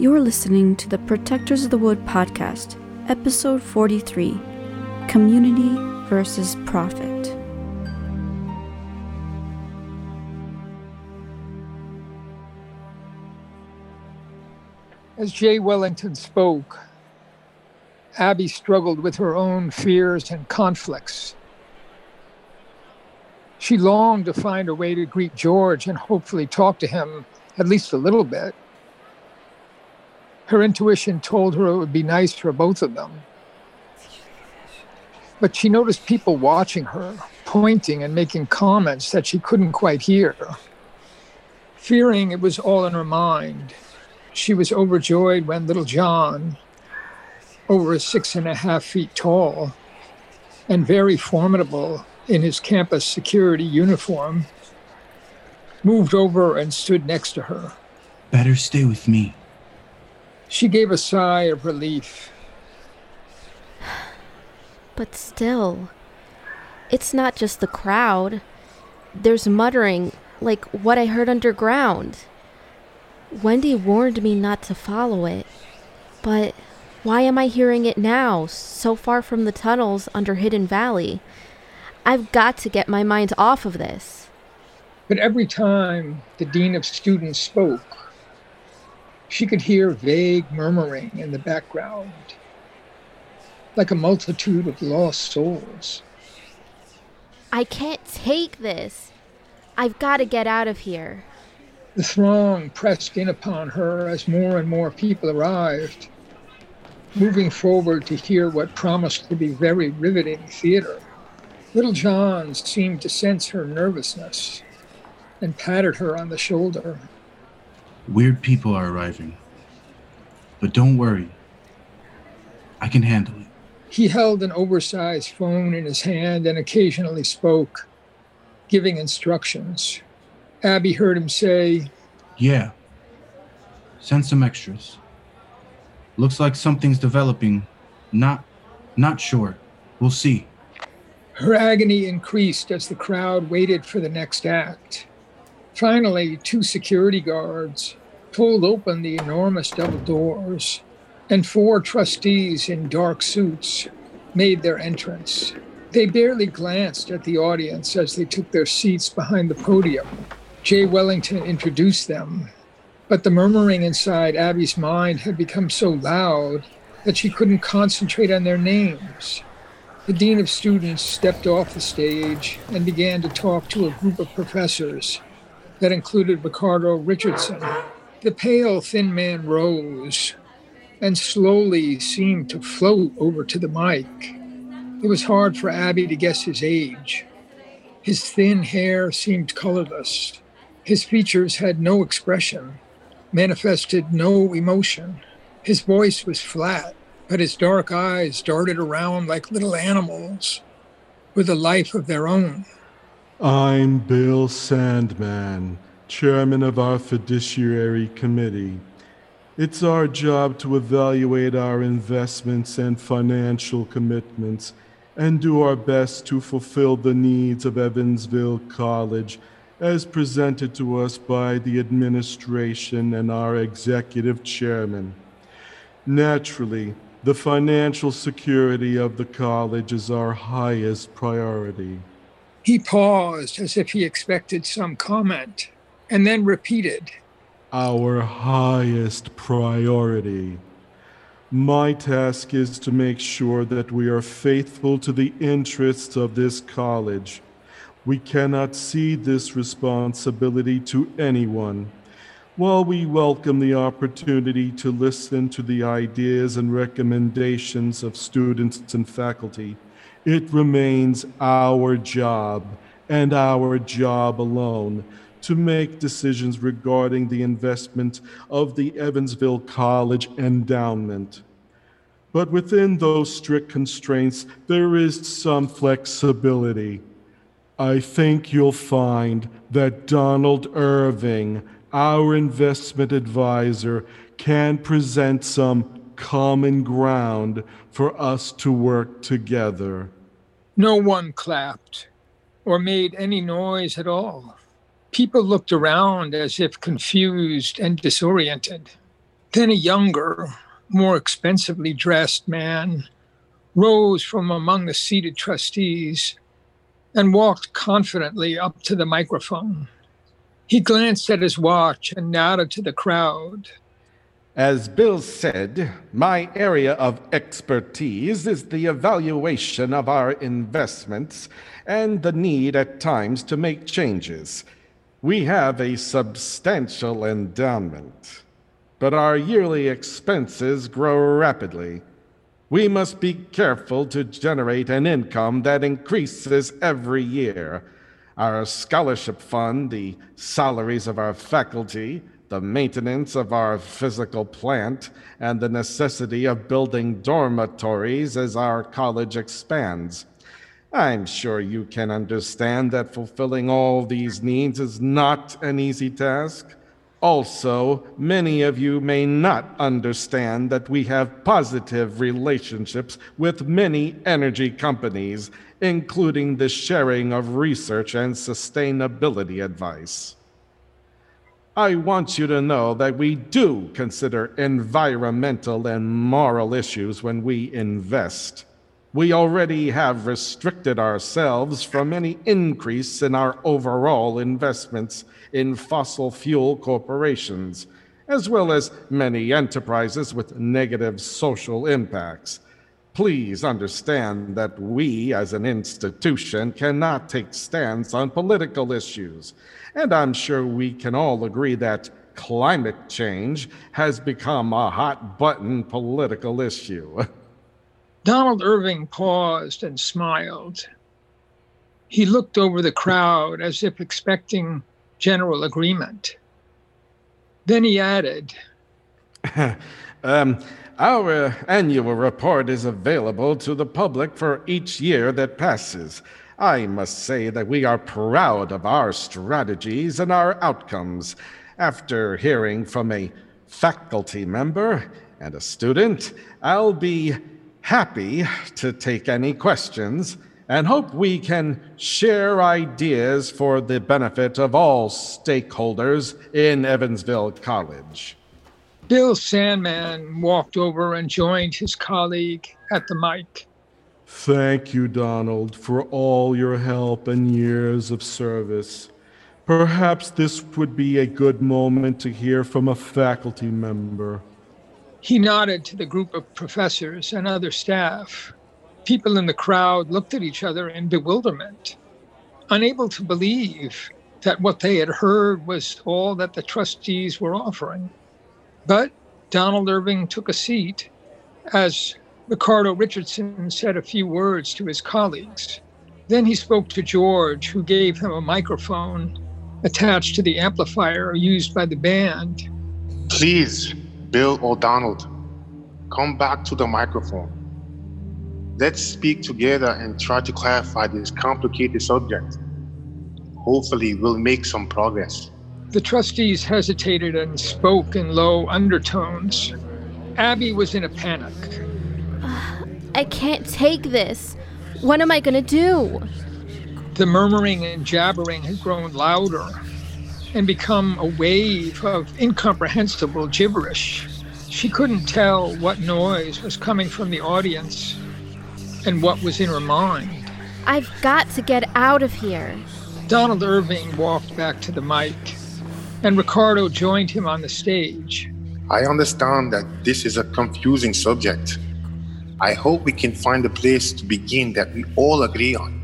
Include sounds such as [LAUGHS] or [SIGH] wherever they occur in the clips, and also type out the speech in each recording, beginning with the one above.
You're listening to the Protectors of the Wood podcast, episode 43 Community versus Profit. As Jay Wellington spoke, Abby struggled with her own fears and conflicts. She longed to find a way to greet George and hopefully talk to him at least a little bit. Her intuition told her it would be nice for both of them. But she noticed people watching her, pointing and making comments that she couldn't quite hear. Fearing it was all in her mind, she was overjoyed when little John, over six and a half feet tall and very formidable in his campus security uniform, moved over and stood next to her. Better stay with me. She gave a sigh of relief. But still, it's not just the crowd. There's muttering, like what I heard underground. Wendy warned me not to follow it. But why am I hearing it now, so far from the tunnels under Hidden Valley? I've got to get my mind off of this. But every time the Dean of Students spoke, she could hear vague murmuring in the background, like a multitude of lost souls. I can't take this. I've got to get out of here. The throng pressed in upon her as more and more people arrived, moving forward to hear what promised to be very riveting theater. Little John seemed to sense her nervousness and patted her on the shoulder. Weird people are arriving. But don't worry. I can handle it. He held an oversized phone in his hand and occasionally spoke, giving instructions. Abby heard him say, Yeah. Send some extras. Looks like something's developing. Not not sure. We'll see. Her agony increased as the crowd waited for the next act. Finally, two security guards pulled open the enormous double doors, and four trustees in dark suits made their entrance. They barely glanced at the audience as they took their seats behind the podium. Jay Wellington introduced them, but the murmuring inside Abby's mind had become so loud that she couldn't concentrate on their names. The dean of students stepped off the stage and began to talk to a group of professors that included Ricardo Richardson. The pale, thin man rose and slowly seemed to float over to the mic. It was hard for Abby to guess his age. His thin hair seemed colorless. His features had no expression, manifested no emotion. His voice was flat but his dark eyes darted around like little animals with a life of their own. I'm Bill Sandman, chairman of our fiduciary committee. It's our job to evaluate our investments and financial commitments and do our best to fulfill the needs of Evansville College as presented to us by the administration and our executive chairman. Naturally, the financial security of the college is our highest priority. He paused as if he expected some comment and then repeated, Our highest priority. My task is to make sure that we are faithful to the interests of this college. We cannot cede this responsibility to anyone. While we welcome the opportunity to listen to the ideas and recommendations of students and faculty, it remains our job and our job alone to make decisions regarding the investment of the Evansville College endowment. But within those strict constraints, there is some flexibility. I think you'll find that Donald Irving our investment advisor can present some common ground for us to work together. No one clapped or made any noise at all. People looked around as if confused and disoriented. Then a younger, more expensively dressed man rose from among the seated trustees and walked confidently up to the microphone. He glanced at his watch and nodded to the crowd. As Bill said, my area of expertise is the evaluation of our investments and the need at times to make changes. We have a substantial endowment, but our yearly expenses grow rapidly. We must be careful to generate an income that increases every year. Our scholarship fund, the salaries of our faculty, the maintenance of our physical plant, and the necessity of building dormitories as our college expands. I'm sure you can understand that fulfilling all these needs is not an easy task. Also, many of you may not understand that we have positive relationships with many energy companies, including the sharing of research and sustainability advice. I want you to know that we do consider environmental and moral issues when we invest. We already have restricted ourselves from any increase in our overall investments in fossil fuel corporations, as well as many enterprises with negative social impacts. Please understand that we, as an institution, cannot take stands on political issues and I'm sure we can all agree that climate change has become a hot button political issue. [LAUGHS] Donald Irving paused and smiled. He looked over the crowd as if expecting general agreement. Then he added, [LAUGHS] um, Our annual report is available to the public for each year that passes. I must say that we are proud of our strategies and our outcomes. After hearing from a faculty member and a student, I'll be happy to take any questions and hope we can share ideas for the benefit of all stakeholders in Evansville College. Bill Sandman walked over and joined his colleague at the mic. Thank you, Donald, for all your help and years of service. Perhaps this would be a good moment to hear from a faculty member. He nodded to the group of professors and other staff. People in the crowd looked at each other in bewilderment, unable to believe that what they had heard was all that the trustees were offering. But Donald Irving took a seat as Ricardo Richardson said a few words to his colleagues. Then he spoke to George, who gave him a microphone attached to the amplifier used by the band. Please, Bill O'Donnell, come back to the microphone. Let's speak together and try to clarify this complicated subject. Hopefully, we'll make some progress. The trustees hesitated and spoke in low undertones. Abby was in a panic. Uh, I can't take this. What am I gonna do? The murmuring and jabbering had grown louder and become a wave of incomprehensible gibberish. She couldn't tell what noise was coming from the audience and what was in her mind. I've got to get out of here. Donald Irving walked back to the mic, and Ricardo joined him on the stage. I understand that this is a confusing subject. I hope we can find a place to begin that we all agree on.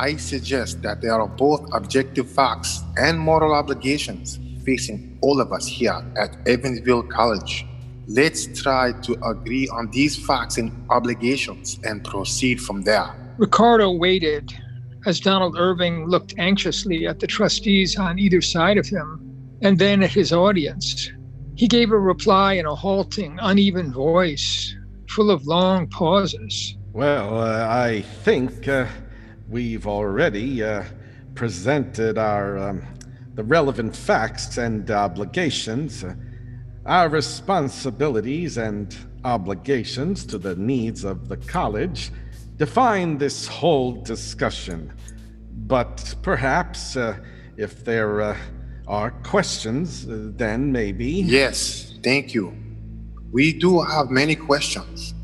I suggest that there are both objective facts and moral obligations facing all of us here at Evansville College. Let's try to agree on these facts and obligations and proceed from there. Ricardo waited as Donald Irving looked anxiously at the trustees on either side of him and then at his audience. He gave a reply in a halting, uneven voice full of long pauses. Well, uh, I think uh, we've already uh, presented our um, the relevant facts and obligations, uh, our responsibilities and obligations to the needs of the college define this whole discussion. But perhaps, uh, if there uh, are questions, then maybe. Yes, thank you. we do have many questions.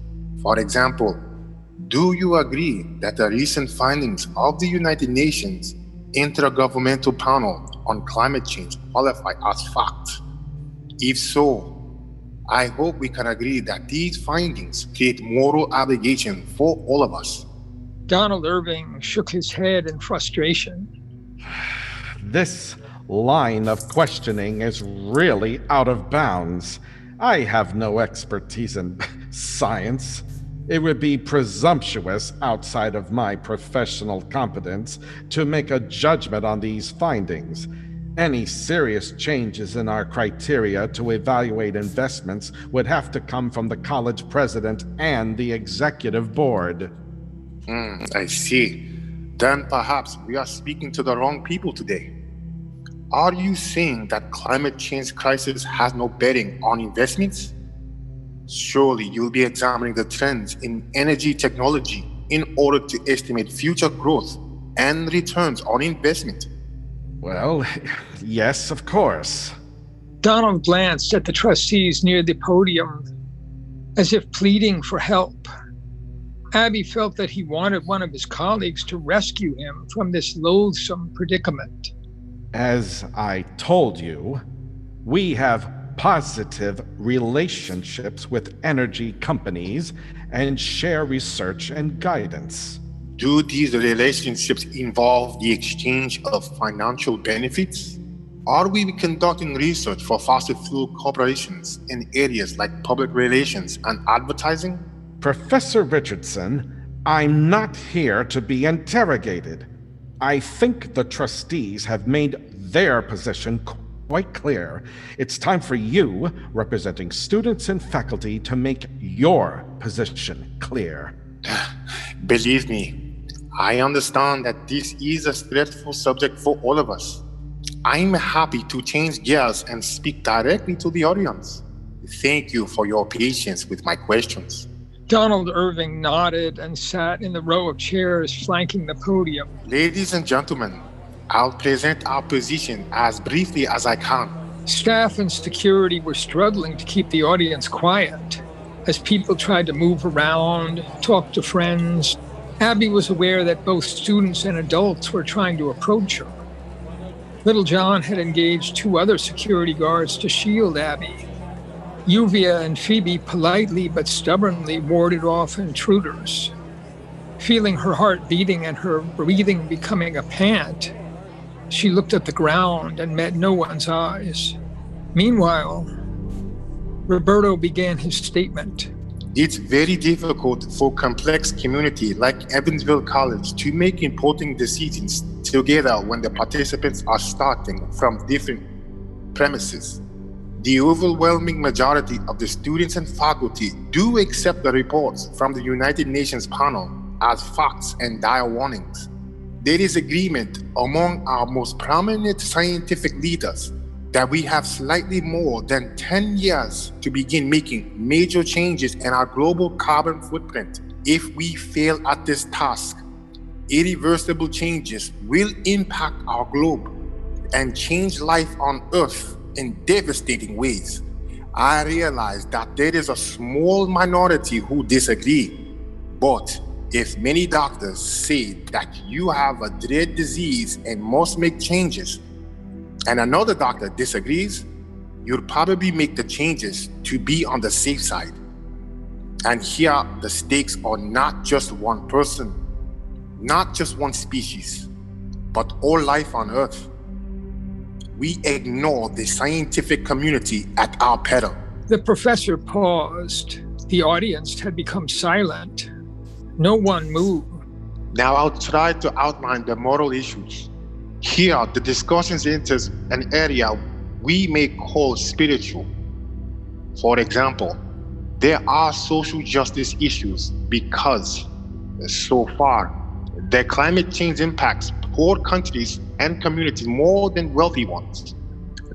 For example, do you agree that the recent findings of the United Nations Intergovernmental Panel on Climate Change qualify as fact? If so, I hope we can agree that these findings create moral obligation for all of us. Donald Irving shook his head in frustration. This line of questioning is really out of bounds. I have no expertise in [LAUGHS] science. It would be presumptuous outside of my professional competence to make a judgment on these findings. Any serious changes in our criteria to evaluate investments would have to come from the college president and the executive board. Hmm, I see. Then perhaps we are speaking to the wrong people today. Are you saying that climate change crisis has no bearing on investments? Surely you'll be examining the trends in energy technology in order to estimate future growth and returns on investment. Well, yes, of course. Donald glanced at the trustees near the podium as if pleading for help. Abby felt that he wanted one of his colleagues to rescue him from this loathsome predicament. As I told you, we have positive relationships with energy companies and share research and guidance. Do these relationships involve the exchange of financial benefits? Are we conducting research for fossil fuel corporations in areas like public relations and advertising? Professor Richardson, I'm not here to be interrogated. I think the trustees have made their position quite clear. It's time for you, representing students and faculty, to make your position clear. [SIGHS] Believe me, I understand that this is a stressful subject for all of us. I'm happy to change gears and speak directly to the audience. Thank you for your patience with my questions. Donald Irving nodded and sat in the row of chairs flanking the podium. Ladies and gentlemen, I'll present our position as briefly as I can. Staff and security were struggling to keep the audience quiet as people tried to move around, talk to friends. Abby was aware that both students and adults were trying to approach her. Little John had engaged two other security guards to shield Abby. Yuvia and Phoebe politely but stubbornly warded off intruders. Feeling her heart beating and her breathing becoming a pant, she looked at the ground and met no one's eyes. Meanwhile, Roberto began his statement. It's very difficult for complex community like Evansville College to make important decisions together when the participants are starting from different premises. The overwhelming majority of the students and faculty do accept the reports from the United Nations panel as facts and dire warnings. There is agreement among our most prominent scientific leaders that we have slightly more than 10 years to begin making major changes in our global carbon footprint. If we fail at this task, irreversible changes will impact our globe and change life on Earth in devastating ways. I realize that there is a small minority who disagree, but if many doctors say that you have a dread disease and must make changes, and another doctor disagrees, you'll probably make the changes to be on the safe side. And here, the stakes are not just one person, not just one species, but all life on Earth we ignore the scientific community at our peril. The professor paused. The audience had become silent. No one move. Now I'll try to outline the moral issues. Here, the discussions enters an area we may call spiritual. For example, there are social justice issues because, so far, the climate change impacts poor countries and communities more than wealthy ones.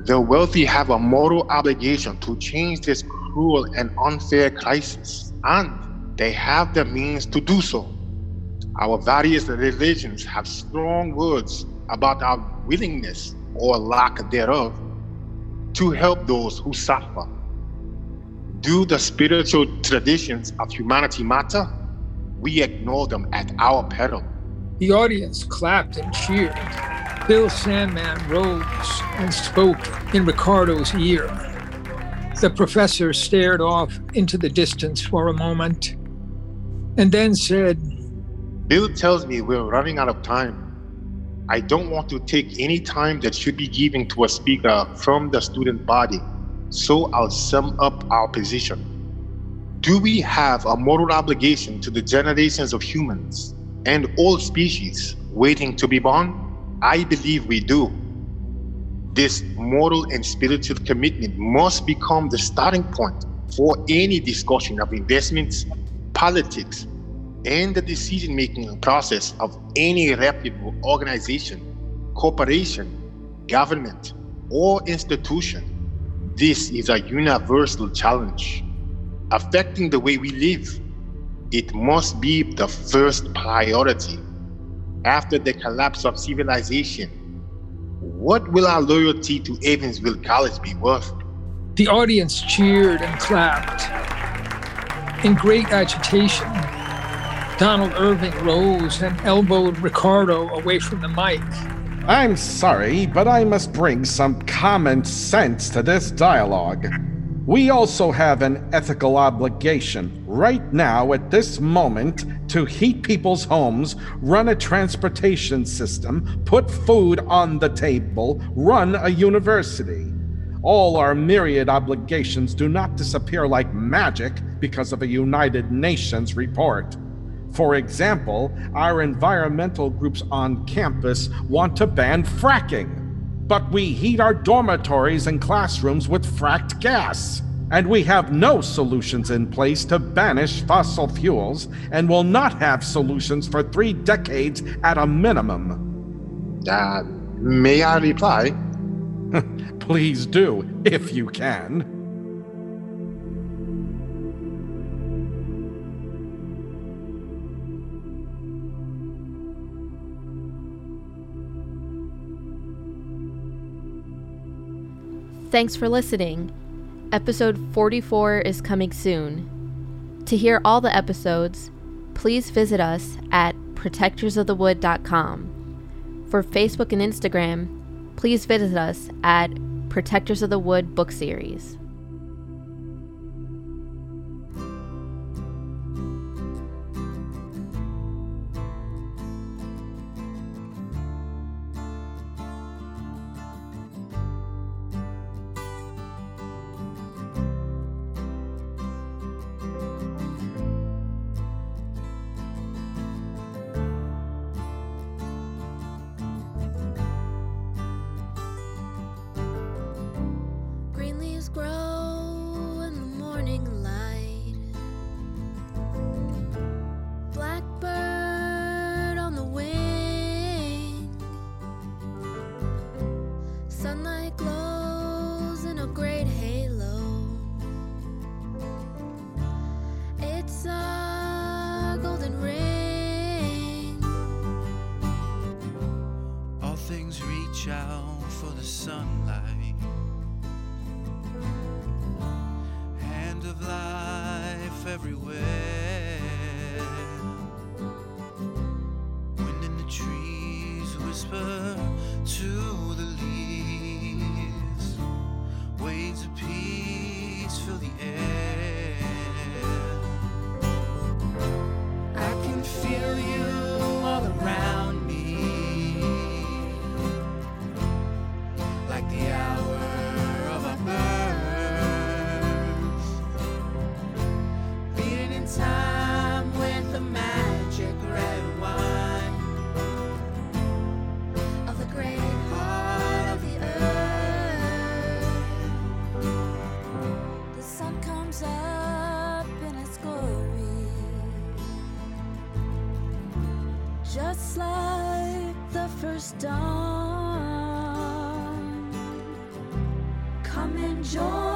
The wealthy have a moral obligation to change this cruel and unfair crisis, and they have the means to do so. Our various religions have strong words about our willingness or lack thereof to help those who suffer. Do the spiritual traditions of humanity matter? We ignore them at our peril. The audience clapped and cheered. Bill Sandman rose and spoke in Ricardo's ear. The professor stared off into the distance for a moment and then said, Bill tells me we're running out of time. I don't want to take any time that should be given to a speaker from the student body, so I'll sum up our position. Do we have a moral obligation to the generations of humans and all species waiting to be born? I believe we do. This moral and spiritual commitment must become the starting point for any discussion of investments, politics, and the decision making process of any reputable organization, corporation, government, or institution. This is a universal challenge affecting the way we live. It must be the first priority. After the collapse of civilization, what will our loyalty to Evansville College be worth? The audience cheered and clapped. In great agitation, Donald Irving rose and elbowed Ricardo away from the mic. I'm sorry, but I must bring some common sense to this dialogue. We also have an ethical obligation right now at this moment to heat people's homes, run a transportation system, put food on the table, run a university. All our myriad obligations do not disappear like magic because of a United Nations report. For example, our environmental groups on campus want to ban fracking, but we heat our dormitories and classrooms with fracked gas. And we have no solutions in place to banish fossil fuels and will not have solutions for three decades at a minimum. Uh, may I reply? [LAUGHS] Please do, if you can. Thanks for listening. Episode 44 is coming soon. To hear all the episodes, please visit us at protectorsofthewood.com. For Facebook and Instagram, please visit us at Protectors of the Wood Book Series. Sunlight glows in a great halo. It's a golden ring. All things reach out for the sunlight. Hand of life everywhere. Come